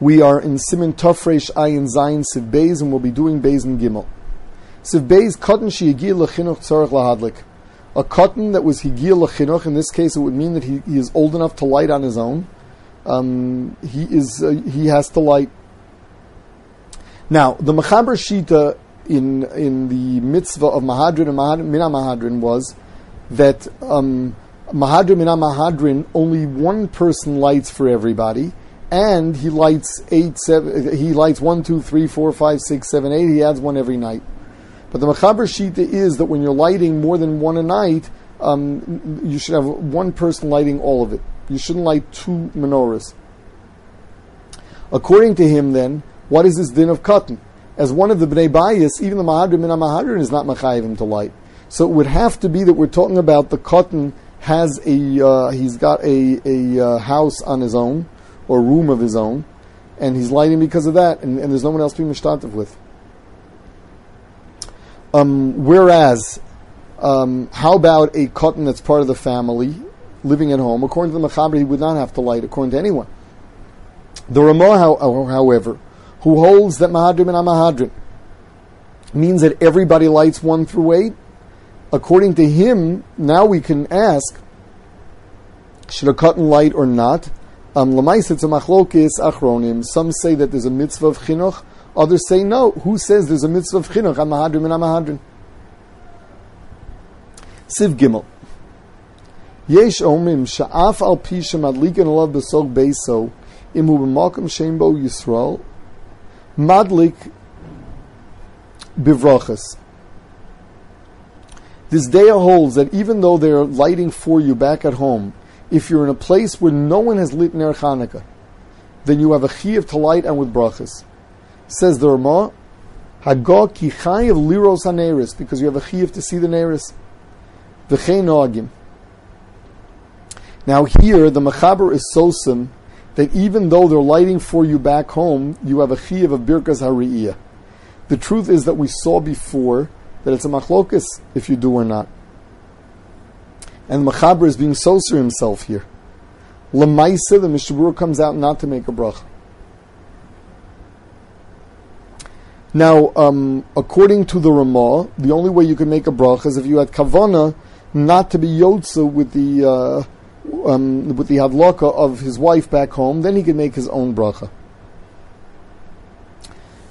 We are in Siman Tafresh Ayin Zayin Seif Beis, and we'll be doing Beis and Gimel. Seif Beis, Cotton Shiyagir Lahadlik. A cotton that was Higir Lechinuch, in this case it would mean that he, he is old enough to light on his own. Um, he is uh, he has to light. Now, the Mechaber Shita in in the mitzvah of Mahadrin and Mahadrin, Mina Mahadrin was that um, Mahadrin Mina Mahadrin only one person lights for everybody, and he lights eight seven. He lights one two three four five six seven eight. He adds one every night. But the Mechaber Shita is that when you're lighting more than one a night, um, you should have one person lighting all of it. You shouldn't light two menorahs. According to him, then, what is this din of cotton? As one of the Bnei Bayis, even the Mahadrim and Mahadrim is not Machayiv to light. So it would have to be that we're talking about the cotton has a, uh, he's got a, a uh, house on his own, or room of his own, and he's lighting because of that, and, and there's no one else to be mishtatef with. Um, whereas, um, how about a cotton that's part of the family, living at home? According to the Mechaber, he would not have to light, according to anyone. The Ramah, however, who holds that Mahadrim and Amahadrim means that everybody lights 1 through 8, according to him, now we can ask, should a cotton light or not? Um, it's a machlokis achronim. Some say that there's a mitzvah of chinuch. Others say no. Who says there's a mitzvah of chinuch? Amahadrim and Amahadrim. Seif Gimel. Yesh omim sha'af al pi shemadlikin alav besog beiso imu b'malkam shem bo Yisrael madlik bivrachas. This day holds that even though they are lighting for you back at home, if you're in a place where no one has lit Ner Chanukah, then you have a chiyuv to light and with brachas. Says the Ramah, Hagah ki chayiv liros haneris, because you have a chiyuv to see the neris. V'chei noagim. Now here, the Mechaber is so sosim that even though they're lighting for you back home, you have a chiyuv of birkas hariyah. The truth is that we saw before that it's a machlokus if you do or not. And the Mechaber is being soser himself here. Lamaisa, the Mechaber comes out not to make a bracha. Now, um, according to the Ramah, the only way you can make a bracha is if you had kavana not to be yotza with the uh, um, with the hadlaka of his wife back home, then he can make his own bracha.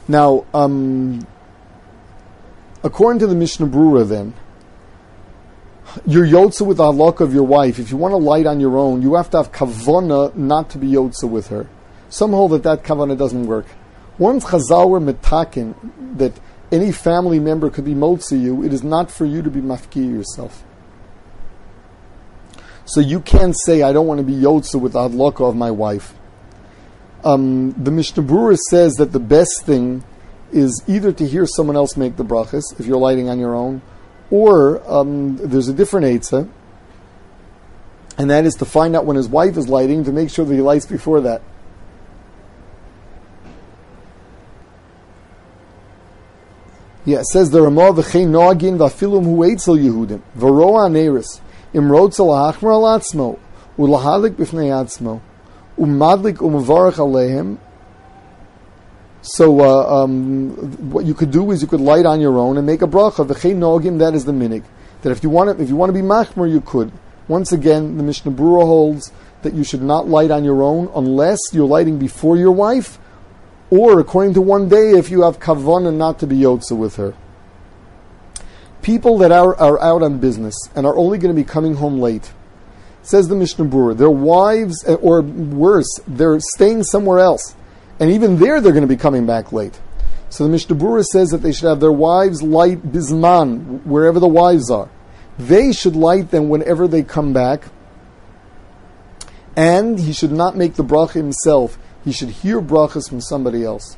Now, um, according to the Mishnah Brura, then you're yotza with the hadlaka of your wife. If you want to light on your own, you have to have kavana not to be yotza with her. Some hold that that kavana doesn't work. Once chazal were that any family member could be motzi you, it is not for you to be mafki yourself. So you can't say, I don't want to be Yotza with the Hadlaka of my wife. Um, the Mishnah Brura says that the best thing is either to hear someone else make the brachas, if you're lighting on your own, or um, there's a different Eitzah, and that is to find out when his wife is lighting to make sure that he lights before that. Yeah, it says the Ramah v'chein nagin v'afilum hu eitzel Yehudim v'roa neiris imrotz al ha'achmer al atzmo u'lahalik b'fnei atzmo u'madlik u'mavarach aleihem so uh, um, what you could do is you could light on your own and make a bracha. V'chein nogim, that is the minig. That if you want to, if you want to be machmer, you could. Once again, the Mishnah Brura holds that you should not light on your own unless you're lighting before your wife, or according to one day, if you have kavanah not to be yotza with her people that are, are out on business and are only going to be coming home late. Says the Mishnah Brura, their wives, or worse, they're staying somewhere else. And even there, they're going to be coming back late. So the Mishnah Brura says that they should have their wives light bisman, wherever the wives are. They should light them whenever they come back. And he should not make the bracha himself. He should hear brachas from somebody else.